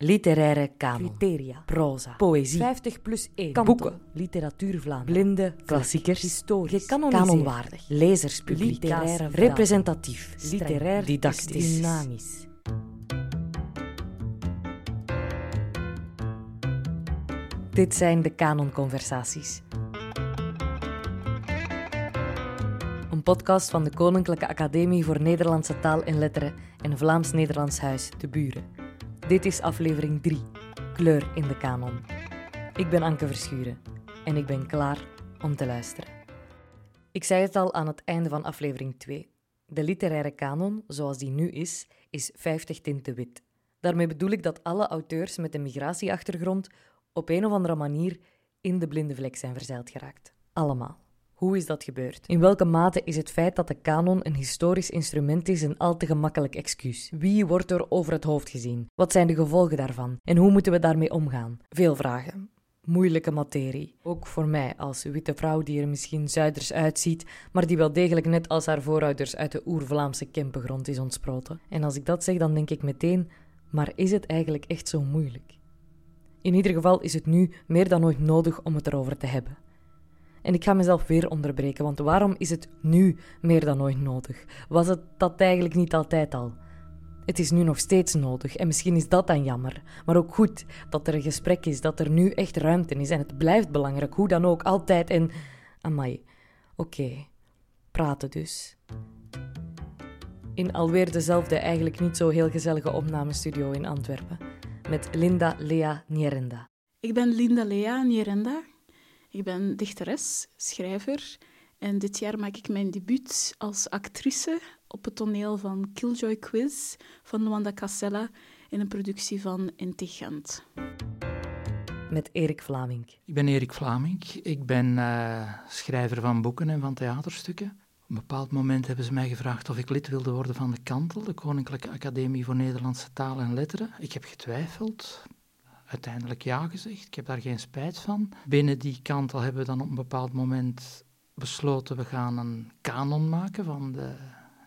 Literaire kanon. Criteria. Proza. Poëzie. 50 plus 1. Kanten. Boeken. Literatuur Vlaanderen. Blinde. Klassiekers. Historisch. Kanonwaardig. Lezerspubliek. Literaire. Representatief. Literair. Didactisch. Dynamisch. Dit zijn de Kanonconversaties. Een podcast van de Koninklijke Academie voor Nederlandse Taal en Letteren en Vlaams-Nederlands Huis, De Buren. Dit is aflevering 3, Kleur in de Kanon. Ik ben Anke Verschuren en ik ben klaar om te luisteren. Ik zei het al aan het einde van aflevering 2. De literaire kanon, zoals die nu is, is 50 tinten wit. Daarmee bedoel ik dat alle auteurs met een migratieachtergrond op een of andere manier in de blinde vlek zijn verzeild geraakt. Allemaal. Hoe is dat gebeurd? In welke mate is het feit dat de kanon een historisch instrument is een al te gemakkelijk excuus? Wie wordt er over het hoofd gezien? Wat zijn de gevolgen daarvan? En hoe moeten we daarmee omgaan? Veel vragen. Moeilijke materie. Ook voor mij als witte vrouw die er misschien Zuiders uitziet, maar die wel degelijk net als haar voorouders uit de oer-Vlaamse Kempengrond is ontsproten. En als ik dat zeg, dan denk ik meteen, maar is het eigenlijk echt zo moeilijk? In ieder geval is het nu meer dan ooit nodig om het erover te hebben. En ik ga mezelf weer onderbreken, want waarom is het nu meer dan ooit nodig? Was het dat eigenlijk niet altijd al? Het is nu nog steeds nodig en misschien is dat dan jammer. Maar ook goed dat er een gesprek is, dat er nu echt ruimte is en het blijft belangrijk, hoe dan ook, altijd en... Amai, oké, praten dus. In alweer dezelfde, eigenlijk niet zo heel gezellige opnamestudio in Antwerpen. Met Linda Lea Nierenda. Ik ben Linda Lea Nierenda. Ik ben dichteres, schrijver en dit jaar maak ik mijn debuut als actrice op het toneel van Killjoy Quiz van Luanda Casella in een productie van Intigent. Met Erik Vlaming. Ik ben Erik Vlaming. Ik ben eh, schrijver van boeken en van theaterstukken. Op een bepaald moment hebben ze mij gevraagd of ik lid wilde worden van de Kantel, de Koninklijke Academie voor Nederlandse Taal en Letteren. Ik heb getwijfeld, uiteindelijk ja gezegd. Ik heb daar geen spijt van. Binnen die Kantel hebben we dan op een bepaald moment besloten, we gaan een kanon maken van de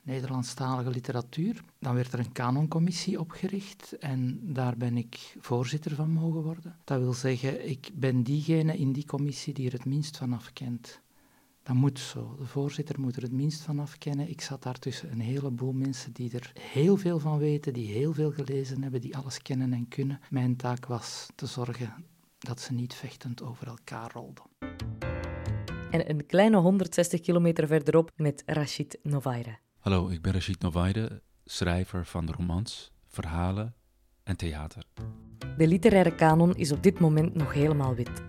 Nederlandstalige literatuur. Dan werd er een kanoncommissie opgericht en daar ben ik voorzitter van mogen worden. Dat wil zeggen, ik ben diegene in die commissie die er het minst van afkent. Dat moet zo. De voorzitter moet er het minst van afkennen. Ik zat daar tussen een heleboel mensen die er heel veel van weten, die heel veel gelezen hebben, die alles kennen en kunnen. Mijn taak was te zorgen dat ze niet vechtend over elkaar rolden. En een kleine 160 kilometer verderop met Rachid Novaire. Hallo, ik ben Rachid Novaide, schrijver van de romans, verhalen en theater. De literaire kanon is op dit moment nog helemaal wit.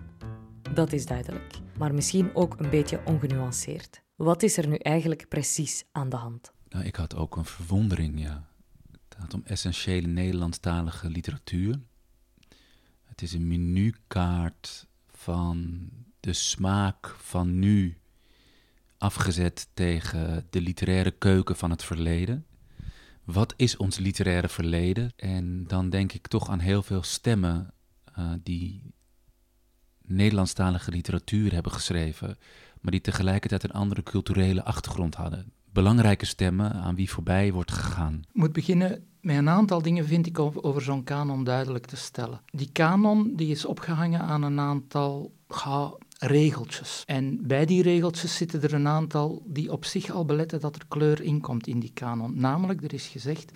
Dat is duidelijk, maar misschien ook een beetje ongenuanceerd. Wat is er nu eigenlijk precies aan de hand? Nou, ik had ook een verwondering, ja. Het gaat om essentiële Nederlandstalige literatuur. Het is een menukaart van de smaak van nu afgezet tegen de literaire keuken van het verleden. Wat is ons literaire verleden? En dan denk ik toch aan heel veel stemmen uh, die Nederlandstalige literatuur hebben geschreven, maar die tegelijkertijd een andere culturele achtergrond hadden. Belangrijke stemmen aan wie voorbij wordt gegaan. Ik moet beginnen met een aantal dingen, vind ik, over, zo'n kanon duidelijk te stellen. Die kanon die is opgehangen aan een aantal regeltjes. En bij die regeltjes zitten er een aantal die op zich al beletten dat er kleur inkomt in die kanon. Namelijk, er is gezegd,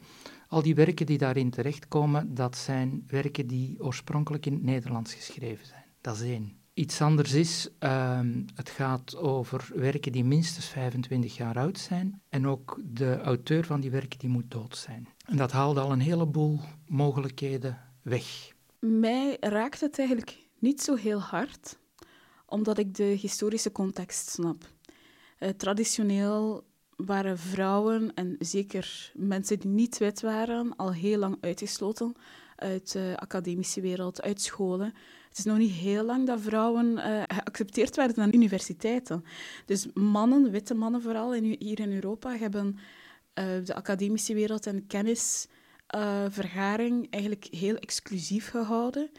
al die werken die daarin terechtkomen, dat zijn werken die oorspronkelijk in het Nederlands geschreven zijn. Dat is één. Iets anders is, uh, het gaat over werken die minstens 25 jaar oud zijn. En ook de auteur van die werken die moet dood zijn. En dat haalt al een heleboel mogelijkheden weg. Mij raakt het eigenlijk niet zo heel hard, omdat ik de historische context snap. Uh, traditioneel waren vrouwen, en zeker mensen die niet wit waren, al heel lang uitgesloten uit de academische wereld, uit scholen. Het is nog niet heel lang dat vrouwen uh, geaccepteerd werden aan universiteiten. Dus mannen, witte mannen vooral, hier in Europa, hebben uh, de academische wereld en kennisvergaring uh, eigenlijk heel exclusief gehouden.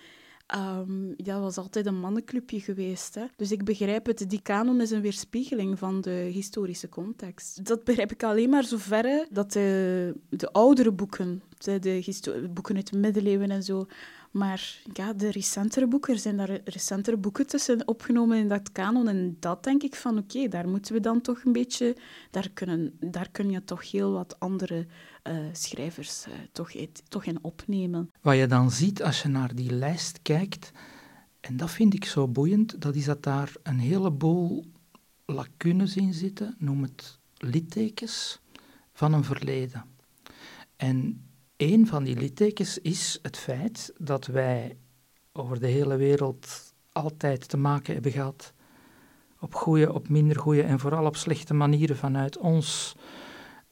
Um, dat was altijd een mannenclubje geweest. Hè. Dus ik begrijp het, die kanon is een weerspiegeling van de historische context. Dat begrijp ik alleen maar zoverre dat de, de oudere boeken de, de boeken uit de middeleeuwen en zo. Maar ja, de recentere boeken, er zijn daar recentere boeken tussen opgenomen in dat kanon. En dat denk ik van, oké, daar moeten we dan toch een beetje... Daar, kunnen, daar kun je toch heel wat andere uh, schrijvers uh, toch, toch in opnemen. Wat je dan ziet als je naar die lijst kijkt, en dat vind ik zo boeiend, dat is dat daar een heleboel lacunes in zitten, noem het littekens, van een verleden. En een van die littekens is het feit dat wij over de hele wereld altijd te maken hebben gehad op goede, op minder goede en vooral op slechte manieren vanuit ons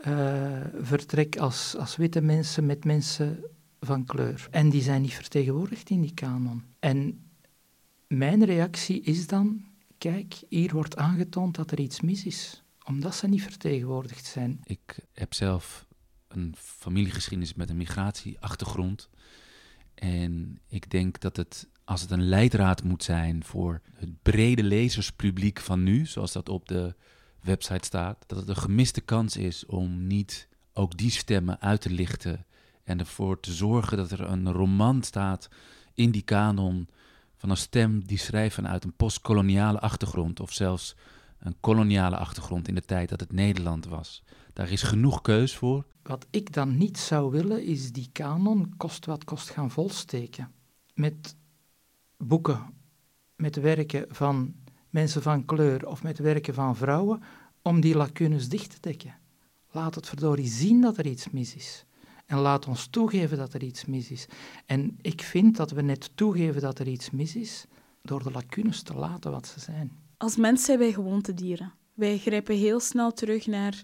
uh, vertrek als, als witte mensen met mensen van kleur. En die zijn niet vertegenwoordigd in die kanon. En mijn reactie is dan, kijk, hier wordt aangetoond dat er iets mis is, omdat ze niet vertegenwoordigd zijn. Ik heb zelf een familiegeschiedenis met een migratieachtergrond. En ik denk dat het, als het een leidraad moet zijn voor het brede lezerspubliek van nu, zoals dat op de website staat, dat het een gemiste kans is om niet ook die stemmen uit te lichten en ervoor te zorgen dat er een roman staat in die kanon van een stem die schrijft vanuit een postkoloniale achtergrond of zelfs een koloniale achtergrond in de tijd dat het Nederland was. Daar is genoeg keus voor. Wat ik dan niet zou willen, is die kanon kost wat kost gaan volsteken. Met boeken, met werken van mensen van kleur of met werken van vrouwen, om die lacunes dicht te dekken. Laat het verdorie zien dat er iets mis is. En laat ons toegeven dat er iets mis is. En ik vind dat we net toegeven dat er iets mis is door de lacunes te laten wat ze zijn. Als mens zijn wij gewoontedieren. Wij grijpen heel snel terug naar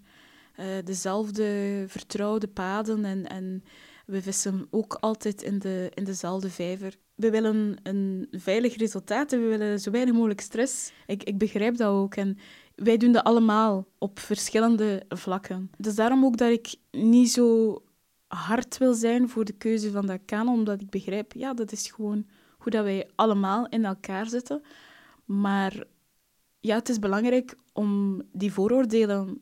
uh, dezelfde vertrouwde paden en, en we vissen ook altijd in, de, in dezelfde vijver. We willen een veilig resultaat en we willen zo weinig mogelijk stress. Ik, ik begrijp dat ook. En wij doen dat allemaal op verschillende vlakken. Dus daarom ook dat ik niet zo hard wil zijn voor de keuze van dat kanon, omdat ik begrijp, ja, dat is gewoon hoe dat wij allemaal in elkaar zitten. Maar ja, het is belangrijk om die vooroordelen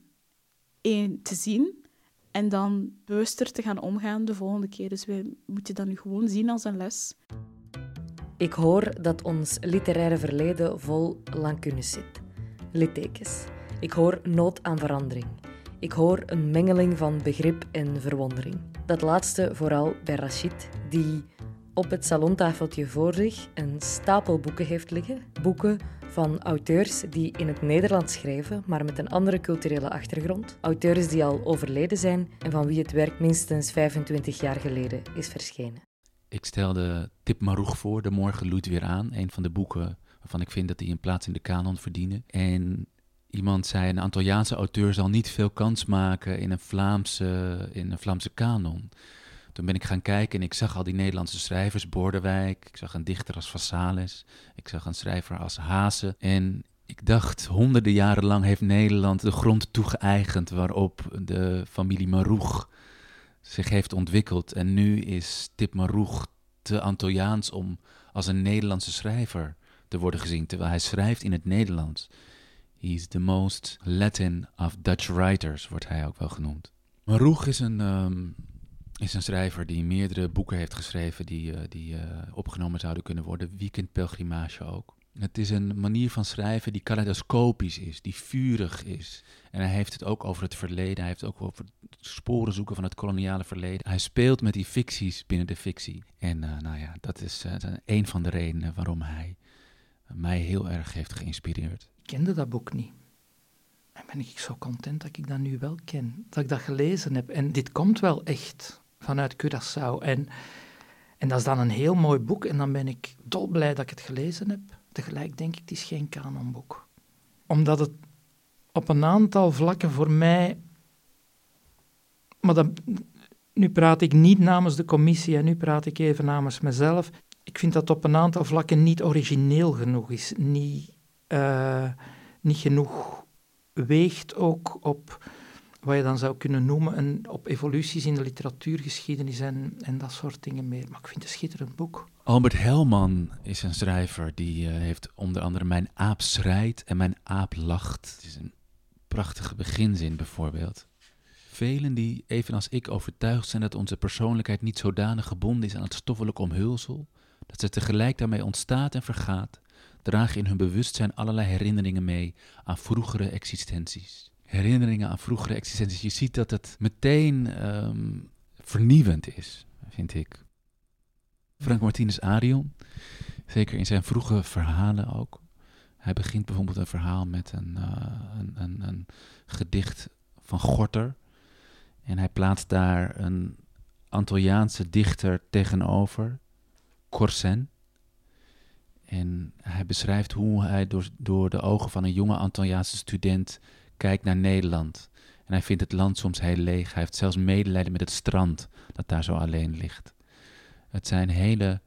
één, te zien en dan bewuster te gaan omgaan de volgende keer. Dus wij moeten dat nu gewoon zien als een les. Ik hoor dat ons literaire verleden vol lankunes zit. Littekens. Ik hoor nood aan verandering. Ik hoor een mengeling van begrip en verwondering. Dat laatste vooral bij Rachid, die op het salontafeltje voor zich een stapel boeken heeft liggen. Boeken van auteurs die in het Nederlands schrijven, maar met een andere culturele achtergrond. Auteurs die al overleden zijn en van wie het werk minstens 25 jaar geleden is verschenen. Ik stelde Tip Maroeg voor, De Morgen loeit weer aan. Een van de boeken waarvan ik vind dat die een plaats in de kanon verdienen. En iemand zei, een Antilliaanse auteur zal niet veel kans maken in een Vlaamse, in een Vlaamse kanon. Toen ben ik gaan kijken en ik zag al die Nederlandse schrijvers, Bordewijk, ik zag een dichter als Vassales, ik zag een schrijver als Haase. En ik dacht, honderden jaren lang heeft Nederland de grond toegeëigend waarop de familie Maroeg zich heeft ontwikkeld. En nu is Tip Maroeg te Antilliaans om als een Nederlandse schrijver te worden gezien, terwijl hij schrijft in het Nederlands. He's the most Latin of Dutch writers, wordt hij ook wel genoemd. Maroeg is een, ehm, is een schrijver die meerdere boeken heeft geschreven die, uh, die uh, opgenomen zouden kunnen worden. Weekendpelgrimage ook. Het is een manier van schrijven die kaleidoscopisch is, die vurig is. En hij heeft het ook over het verleden, hij heeft het ook over sporen zoeken van het koloniale verleden. Hij speelt met die ficties binnen de fictie. En uh, nou ja, dat is een van de redenen waarom hij mij heel erg heeft geïnspireerd. Ik kende dat boek niet. En ben ik zo content dat ik dat nu wel ken, dat ik dat gelezen heb. En dit komt wel echt vanuit Curaçao. En, en dat is dan een heel mooi boek en dan ben ik dolblij dat ik het gelezen heb. Tegelijk denk ik, het is geen kanonboek. Omdat het op een aantal vlakken voor mij... Maar dat, nu praat ik niet namens de commissie en nu praat ik even namens mezelf. Ik vind dat op een aantal vlakken niet origineel genoeg is. Niet, uh, niet genoeg weegt ook op wat je dan zou kunnen noemen een, op evoluties in de literatuurgeschiedenis en, en dat soort dingen meer. Maar ik vind het een schitterend boek. Albert Helman is een schrijver die uh, heeft onder andere Mijn aap schrijdt en Mijn aap lacht. Het is een prachtige beginzin bijvoorbeeld. velen die, evenals ik, overtuigd zijn dat onze persoonlijkheid niet zodanig gebonden is aan het stoffelijk omhulsel, dat ze tegelijk daarmee ontstaat en vergaat, dragen in hun bewustzijn allerlei herinneringen mee aan vroegere existenties. Herinneringen aan vroegere existenties. Je ziet dat het meteen ehm, vernieuwend is, vind ik. Frank Martinez Arion, zeker in zijn vroege verhalen ook. Hij begint bijvoorbeeld een verhaal met een, uh, een, een, een gedicht van Gorter. En hij plaatst daar een Antilliaanse dichter tegenover, Corsen. En hij beschrijft hoe hij door, door de ogen van een jonge Antilliaanse student kijkt naar Nederland. En hij vindt het land soms heel leeg. Hij heeft zelfs medelijden met het strand dat daar zo alleen ligt. Het zijn hele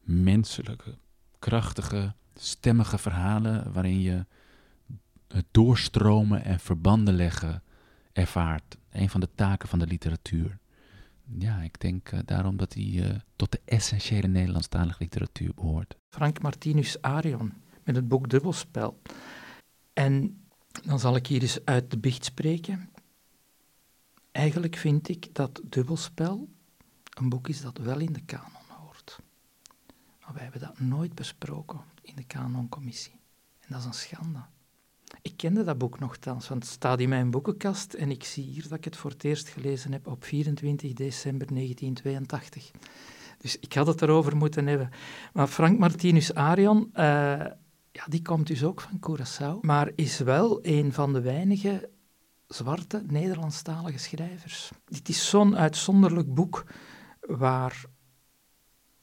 menselijke, krachtige, stemmige verhalen waarin je het doorstromen en verbanden leggen ervaart. Een van de taken van de literatuur. Ja, ik denk uh, daarom dat hij uh, tot de essentiële Nederlandstalige literatuur behoort. Frank Martinus Arion met het boek Dubbelspel. En dan zal ik hier eens uit de biecht spreken. Eigenlijk vind ik dat Dubbelspel een boek is dat wel in de kanon hoort. Maar wij hebben dat nooit besproken in de kanoncommissie. En dat is een schande. Ik kende dat boek nogthans, want het staat in mijn boekenkast en ik zie hier dat ik het voor het eerst gelezen heb op 24 december 1982. Dus ik had het erover moeten hebben. Maar Frank Martinus Arion, uh, ja, die komt dus ook van Curaçao, maar is wel een van de weinige zwarte Nederlandstalige schrijvers. Dit is zo'n uitzonderlijk boek waar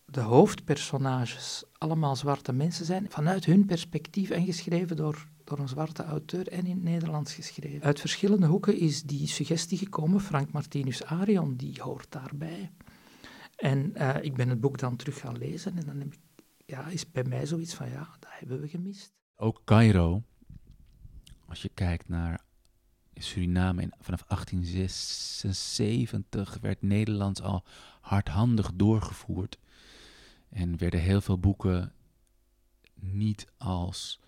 de hoofdpersonages allemaal zwarte mensen zijn, vanuit hun perspectief en geschreven door, door een zwarte auteur en in het Nederlands geschreven. Uit verschillende hoeken is die suggestie gekomen, Frank Martinus Arion, die hoort daarbij. En uh, ik ben het boek dan terug gaan lezen en dan heb ik, ja, is bij mij zoiets van, ja, dat hebben we gemist. Ook Cairo, als je kijkt naar Suriname, in, vanaf 1876 werd Nederlands al hardhandig doorgevoerd. En werden heel veel boeken niet als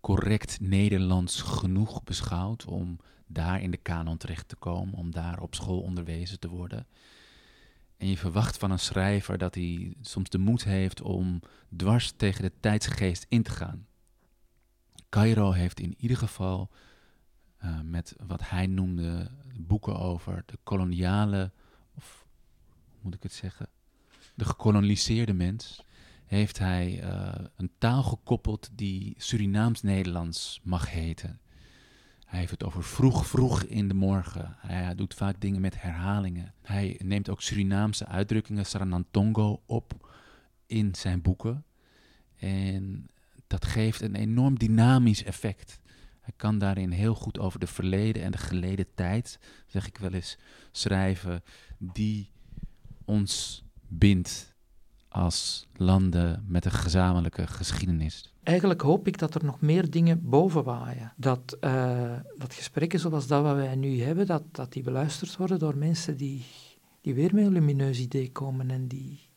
correct Nederlands genoeg beschouwd om daar in de kanon terecht te komen, om daar op school onderwezen te worden. En je verwacht van een schrijver dat hij soms de moed heeft om dwars tegen de tijdsgeest in te gaan. Cairo heeft in ieder geval uh, met wat hij noemde boeken over de koloniale, of hoe moet ik het zeggen, de gekoloniseerde mens, heeft hij uh, een taal gekoppeld die Surinaams-Nederlands mag heten. Hij heeft het over vroeg, vroeg in de morgen. Hij doet vaak dingen met herhalingen. Hij neemt ook Surinaamse uitdrukkingen, Saranantongo, op in zijn boeken. En dat geeft een enorm dynamisch effect. Hij kan daarin heel goed over de verleden en de geleden tijd, zeg ik wel eens, schrijven, die ons bindt als landen met een gezamenlijke geschiedenis. Eigenlijk hoop ik dat er nog meer dingen boven waaien. Dat, uh, dat gesprekken zoals dat wat wij nu hebben, dat, dat die beluisterd worden door mensen die, die weer met een lumineus idee komen en die,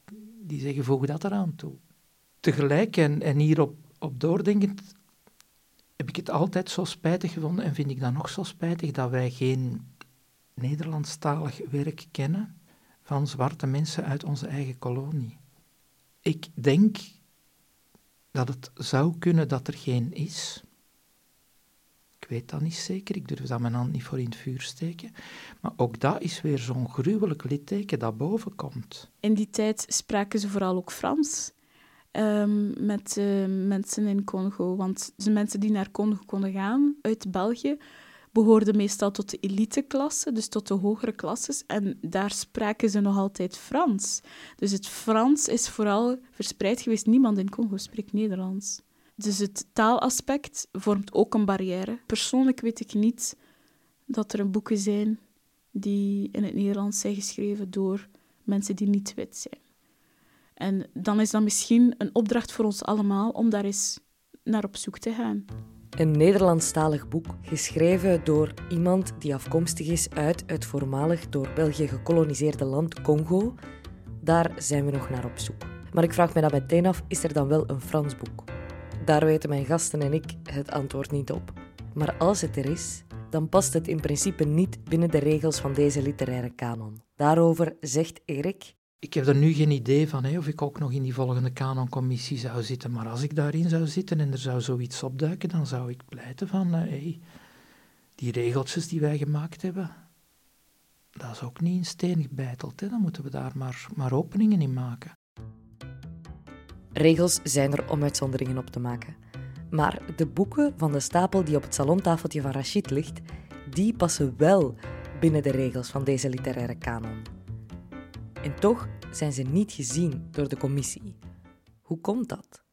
die zeggen, voeg dat eraan toe. Tegelijk, en, en hierop op doordenkend, heb ik het altijd zo spijtig gevonden en vind ik dat nog zo spijtig dat wij geen Nederlandstalig werk kennen van zwarte mensen uit onze eigen kolonie. Ik denk dat het zou kunnen dat er geen is. Ik weet dat niet zeker, ik durf daar mijn hand niet voor in het vuur steken. Maar ook dat is weer zo'n gruwelijk litteken dat boven komt. In die tijd spraken ze vooral ook Frans. Um, met uh, mensen in Congo. Want de mensen die naar Congo konden gaan uit België behoorden meestal tot de eliteklasse, dus tot de hogere klasses. En daar spraken ze nog altijd Frans. Dus het Frans is vooral verspreid geweest. Niemand in Congo spreekt Nederlands. Dus het taalaspect vormt ook een barrière. Persoonlijk weet ik niet dat er boeken zijn die in het Nederlands zijn geschreven door mensen die niet wit zijn. En dan is dat misschien een opdracht voor ons allemaal om daar eens naar op zoek te gaan. Een Nederlandstalig boek, geschreven door iemand die afkomstig is uit het voormalig door België gekoloniseerde land Congo. Daar zijn we nog naar op zoek. Maar ik vraag me dan meteen af, is er dan wel een Frans boek? Daar weten mijn gasten en ik het antwoord niet op. Maar als het er is, dan past het in principe niet binnen de regels van deze literaire kanon. Daarover zegt Erik. Ik heb er nu geen idee van hè, of ik ook nog in die volgende kanoncommissie zou zitten, maar als ik daarin zou zitten en er zou zoiets opduiken, dan zou ik pleiten van hey, die regeltjes die wij gemaakt hebben, dat is ook niet in steen gebeiteld. Hè. Dan moeten we daar maar, maar openingen in maken. Regels zijn er om uitzonderingen op te maken. Maar de boeken van de stapel die op het salontafeltje van Rachid ligt, die passen wel binnen de regels van deze literaire kanon. En toch zijn ze niet gezien door de commissie. Hoe komt dat?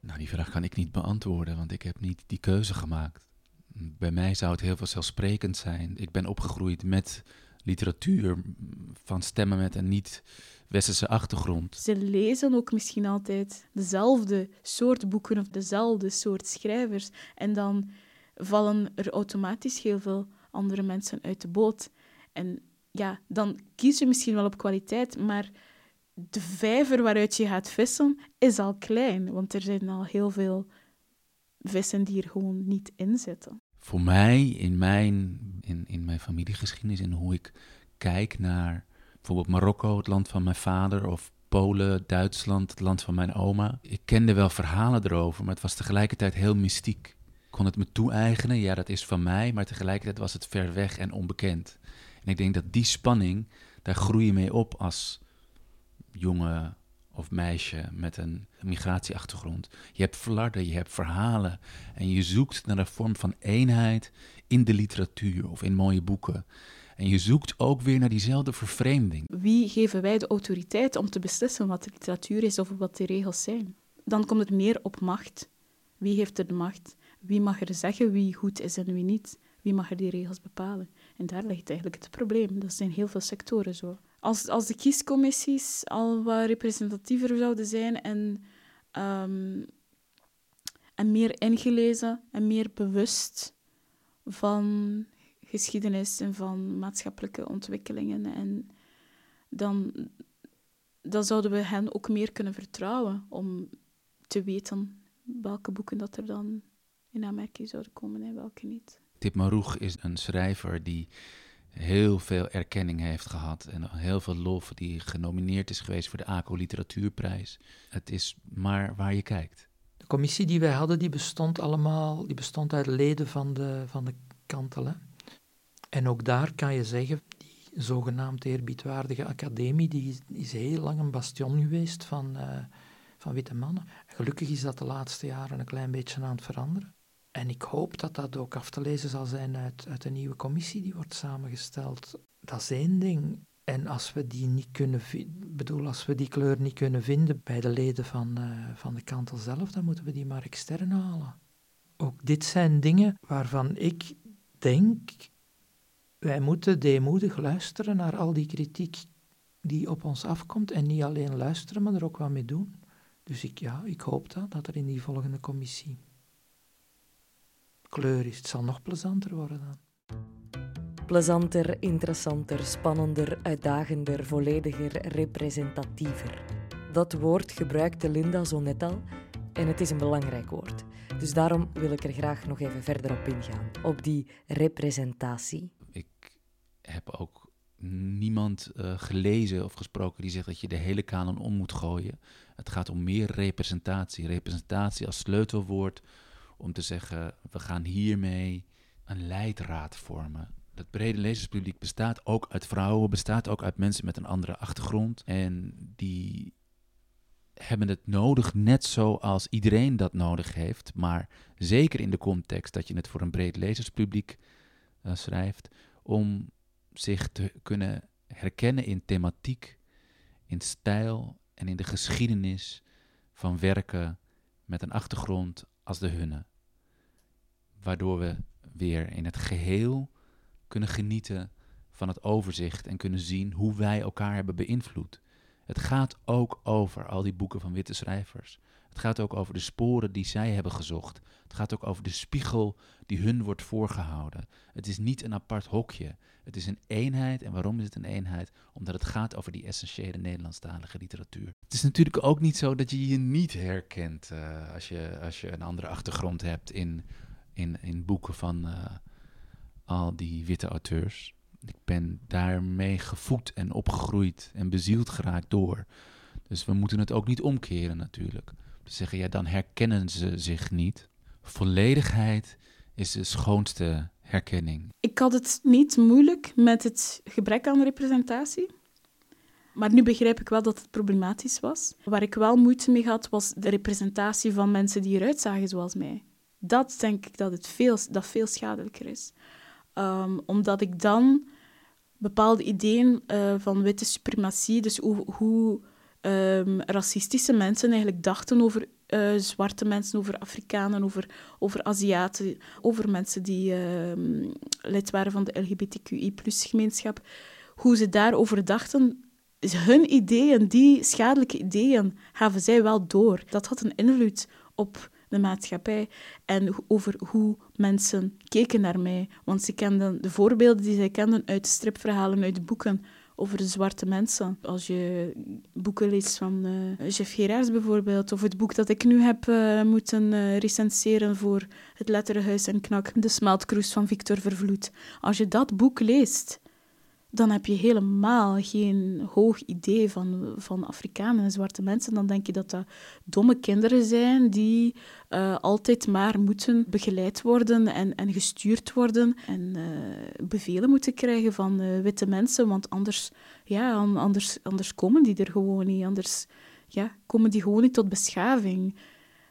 Nou, die vraag kan ik niet beantwoorden, want ik heb niet die keuze gemaakt. Bij mij zou het heel vanzelfsprekend zijn. Ik ben opgegroeid met literatuur van stemmen met een niet-westerse achtergrond. Ze lezen ook misschien altijd dezelfde soort boeken of dezelfde soort schrijvers. En dan vallen er automatisch heel veel andere mensen uit de boot. En ja, dan kies je misschien wel op kwaliteit, maar de vijver waaruit je gaat vissen is al klein, want er zijn al heel veel vissen die er gewoon niet in zitten voor mij in mijn, in, in mijn familiegeschiedenis en hoe ik kijk naar bijvoorbeeld Marokko, het land van mijn vader, of Polen, Duitsland, het land van mijn oma. Ik kende wel verhalen erover, maar het was tegelijkertijd heel mystiek. Ik kon het me toe-eigenen, ja, dat is van mij, maar tegelijkertijd was het ver weg en onbekend. En ik denk dat die spanning, daar groei je mee op als jonge of meisje met een migratieachtergrond. Je hebt flarden, je hebt verhalen en je zoekt naar een vorm van eenheid in de literatuur of in mooie boeken. En je zoekt ook weer naar diezelfde vervreemding. Wie geven wij de autoriteit om te beslissen wat de literatuur is of wat de regels zijn? Dan komt het meer op macht. Wie heeft er de macht? Wie mag er zeggen wie goed is en wie niet? Wie mag er die regels bepalen? En daar ligt eigenlijk het probleem. Dat zijn heel veel sectoren zo als, als de kiescommissies al wat representatiever zouden zijn en, um, en meer ingelezen en meer bewust van geschiedenis en van maatschappelijke ontwikkelingen. En dan, dan zouden we hen ook meer kunnen vertrouwen om te weten welke boeken dat er dan in aanmerking zouden komen en welke niet. Tip Maroeg is een schrijver die heel veel erkenning heeft gehad en heel veel lof die genomineerd is geweest voor de ACO Literatuurprijs. Het is maar waar je kijkt. De commissie die wij hadden, die bestond allemaal, die bestond uit leden van de, van de kantelen. En ook daar kan je zeggen, die zogenaamd eerbiedwaardige academie, die is heel lang een bastion geweest van, uh, van witte mannen. Gelukkig is dat de laatste jaren een klein beetje aan het veranderen. En ik hoop dat dat ook af te lezen zal zijn uit, uit de nieuwe commissie die wordt samengesteld. Dat is één ding. En als we die niet kunnen bedoel, als we die kleur niet kunnen vinden bij de leden van, uh, van de kantel zelf, dan moeten we die maar extern halen. Ook dit zijn dingen waarvan ik denk, wij moeten deemoedig luisteren naar al die kritiek die op ons afkomt en niet alleen luisteren, maar er ook wat mee doen. Dus ik, ja, ik hoop dat, dat er in die volgende commissie kleur is. Het zal nog plezanter worden dan. Plezanter, interessanter, spannender, uitdagender, vollediger, representatiever. Dat woord gebruikte Linda zo net al en het is een belangrijk woord. Dus daarom wil ik er graag nog even verder op ingaan, op die representatie. Ik heb ook niemand uh, gelezen of gesproken die zegt dat je de hele kanon om moet gooien. Het gaat om meer representatie. Representatie als sleutelwoord om te zeggen, we gaan hiermee een leidraad vormen. Het brede lezerspubliek bestaat ook uit vrouwen, bestaat ook uit mensen met een andere achtergrond. En die hebben het nodig, net zoals iedereen dat nodig heeft. Maar zeker in de context dat je het voor een breed lezerspubliek uh, schrijft, om zich te kunnen herkennen in thematiek, in stijl en in de geschiedenis van werken met een achtergrond als de hunne waardoor we weer in het geheel kunnen genieten van het overzicht en kunnen zien hoe wij elkaar hebben beïnvloed. Het gaat ook over al die boeken van witte schrijvers. Het gaat ook over de sporen die zij hebben gezocht. Het gaat ook over de spiegel die hun wordt voorgehouden. Het is niet een apart hokje. Het is een eenheid. En waarom is het een eenheid? Omdat het gaat over die essentiële Nederlandstalige literatuur. Het is natuurlijk ook niet zo dat je je niet herkent uh, als, je, als je een andere achtergrond hebt in in, in boeken van uh, al die witte auteurs. Ik ben daarmee gevoed en opgegroeid en bezield geraakt door. Dus we moeten het ook niet omkeren natuurlijk. Te zeggen, ja, dan herkennen ze zich niet. Volledigheid is de schoonste herkenning. Ik had het niet moeilijk met het gebrek aan representatie. Maar nu begrijp ik wel dat het problematisch was. Waar ik wel moeite mee had, was de representatie van mensen die eruit zagen zoals mij. Dat denk ik dat het veel, dat veel schadelijker is. Ehm, omdat ik dan bepaalde ideeën uh, van witte suprematie, dus hoe, hoe um, racistische mensen eigenlijk dachten over uh, zwarte mensen, over Afrikanen, over, over Aziaten, over mensen die uh, lid waren van de LGBTQI-gemeenschap, hoe ze daarover dachten. Hun ideeën, die schadelijke ideeën, gaven zij wel door. Dat had een invloed op de maatschappij en over hoe mensen keken naar mij. Want ze kenden de voorbeelden die zij kenden uit stripverhalen, uit boeken over de zwarte mensen. Als je boeken leest van uh, Jeff Gerards bijvoorbeeld, of het boek dat ik nu heb uh, moeten uh, recenseren voor het Letterenhuis en Knak, De Smeltkroes van Victor Vervloed. Als je dat boek leest, dan heb je helemaal geen hoog idee van, van Afrikanen en zwarte mensen. Dan denk je dat dat domme kinderen zijn die uh, altijd maar moeten begeleid worden en, en gestuurd worden en uh, bevelen moeten krijgen van uh, witte mensen, want anders, ja, anders, anders komen die er gewoon niet. Anders ja, komen die gewoon niet tot beschaving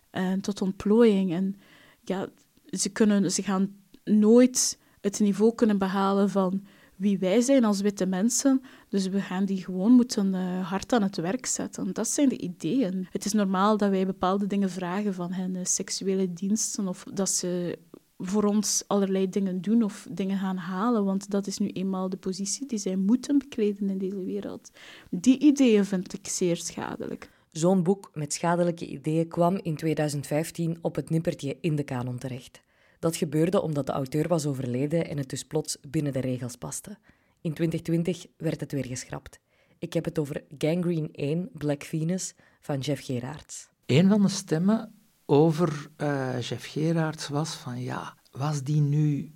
en tot ontplooiing. En ja, ze, kunnen, ze gaan nooit het niveau kunnen behalen van wie wij zijn als witte mensen. Dus we gaan die gewoon moeten uh, hard aan het werk zetten. Dat zijn de ideeën. Het is normaal dat wij bepaalde dingen vragen van hen, uh, seksuele diensten, of dat ze voor ons allerlei dingen doen of dingen gaan halen, want dat is nu eenmaal de positie die zij moeten bekleden in deze wereld. Die ideeën vind ik zeer schadelijk. Zo'n boek met schadelijke ideeën kwam in 2015 op het nippertje in de kanon terecht. Dat gebeurde omdat de auteur was overleden en het dus plots binnen de regels paste. In 2020 werd het weer geschrapt. Ik heb het over Gangrene 1 Black Venus van Jeff Gerards. Een van de stemmen over uh, Jeff Gerards was van ja, was die nu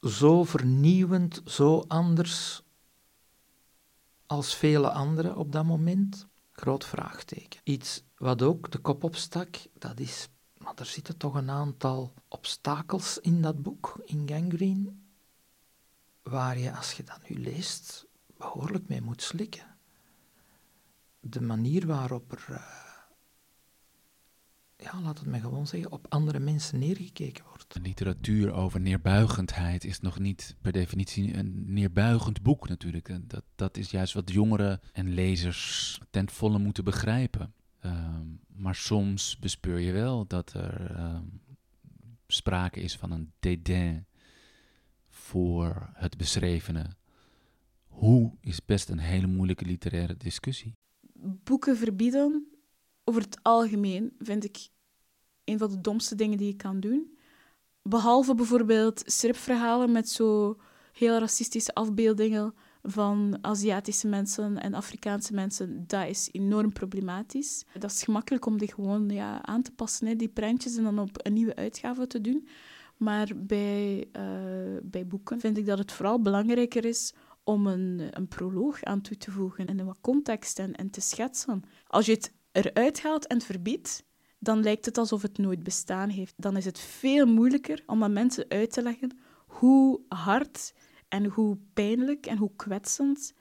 zo vernieuwend, zo anders als vele anderen op dat moment? Groot vraagteken. Iets wat ook de kop opstak, dat is maar er zitten toch een aantal obstakels in dat boek, in Gangrene, waar je, als je dat nu leest, behoorlijk mee moet slikken. De manier waarop er, uh, ja, laat het me gewoon zeggen, op andere mensen neergekeken wordt. Literatuur over neerbuigendheid is nog niet per definitie een neerbuigend boek natuurlijk. Dat, dat is juist wat jongeren en lezers ten volle moeten begrijpen. Um, maar soms bespeur je wel dat er um, sprake is van een dédain voor het beschrevene. Hoe is best een hele moeilijke literaire discussie. Boeken verbieden, over het algemeen, vind ik een van de domste dingen die je kan doen. Behalve bijvoorbeeld stripverhalen met zo heel racistische afbeeldingen van Aziatische mensen en Afrikaanse mensen, dat is enorm problematisch. Dat is gemakkelijk om die gewoon ja, aan te passen, hè, die prentjes, en dan op een nieuwe uitgave te doen. Maar bij, uh, bij boeken vind ik dat het vooral belangrijker is om een, een proloog aan toe te voegen en wat context en, en te schetsen. Als je het eruit haalt en verbiedt, dan lijkt het alsof het nooit bestaan heeft. Dan is het veel moeilijker om aan mensen uit te leggen hoe hard en hoe pijnlijk en hoe kwetsend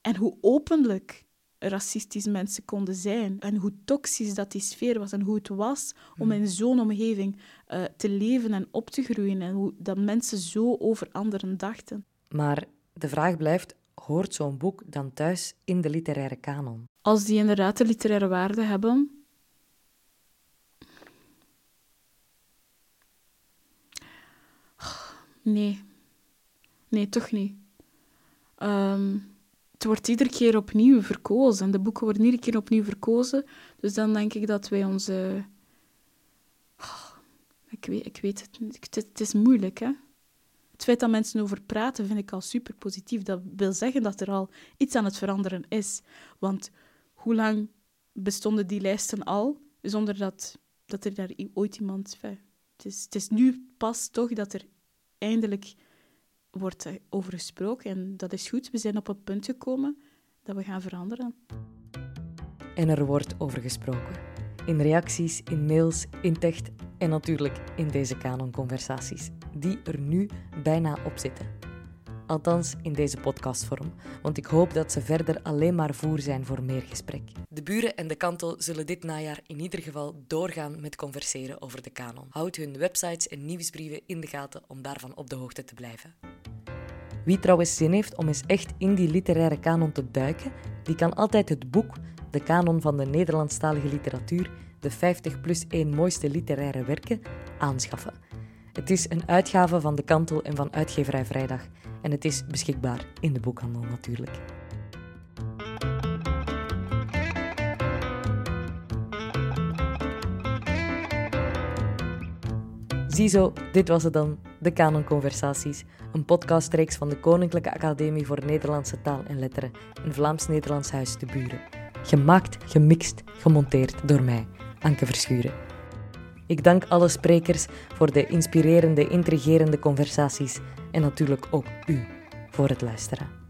en hoe openlijk racistisch mensen konden zijn. En hoe toxisch dat die sfeer was en hoe het was om hmm. in zo'n omgeving uh, te leven en op te groeien. En hoe dat mensen zo over anderen dachten. Maar de vraag blijft, hoort zo'n boek dan thuis in de literaire kanon? Als die inderdaad de literaire waarde hebben... Nee, Nee, toch niet. Ehm, het wordt iedere keer opnieuw verkozen. De boeken worden iedere keer opnieuw verkozen. Dus dan denk ik dat wij onze... Oh, ik, weet, ik weet. Het, het is moeilijk, hè. Het feit dat mensen over praten vind ik al super positief. Dat wil zeggen dat er al iets aan het veranderen is. Want hoe lang bestonden die lijsten al zonder dat, dat er daar ooit iemand... Het is, het is nu pas toch dat er eindelijk wordt er over gesproken en dat is goed. We zijn op het punt gekomen dat we gaan veranderen. En er wordt over gesproken. In reacties, in mails, in tekst en natuurlijk in deze kanonconversaties, die er nu bijna op zitten. Althans in deze podcastvorm, want ik hoop dat ze verder alleen maar voer zijn voor meer gesprek. De buren en de kantel zullen dit najaar in ieder geval doorgaan met converseren over de kanon. Houd hun websites en nieuwsbrieven in de gaten om daarvan op de hoogte te blijven. Wie trouwens zin heeft om eens echt in die literaire kanon te duiken, die kan altijd het boek De Kanon van de Nederlandstalige Literatuur, de 50 plus 1 mooiste literaire werken, aanschaffen. Het is een uitgave van de Kantel en van Uitgeverij Vrijdag en het is beschikbaar in de boekhandel natuurlijk. Ziezo, dit was het dan, de Canon Conversaties, een podcastreeks van de Koninklijke Academie voor Nederlandse Taal en Letteren in Vlaams-Nederlands Huis te Buren. Gemaakt, gemixt, gemonteerd door mij, Anke Verschuren. Ik dank alle sprekers voor de inspirerende, intrigerende conversaties en natuurlijk ook u voor het luisteren.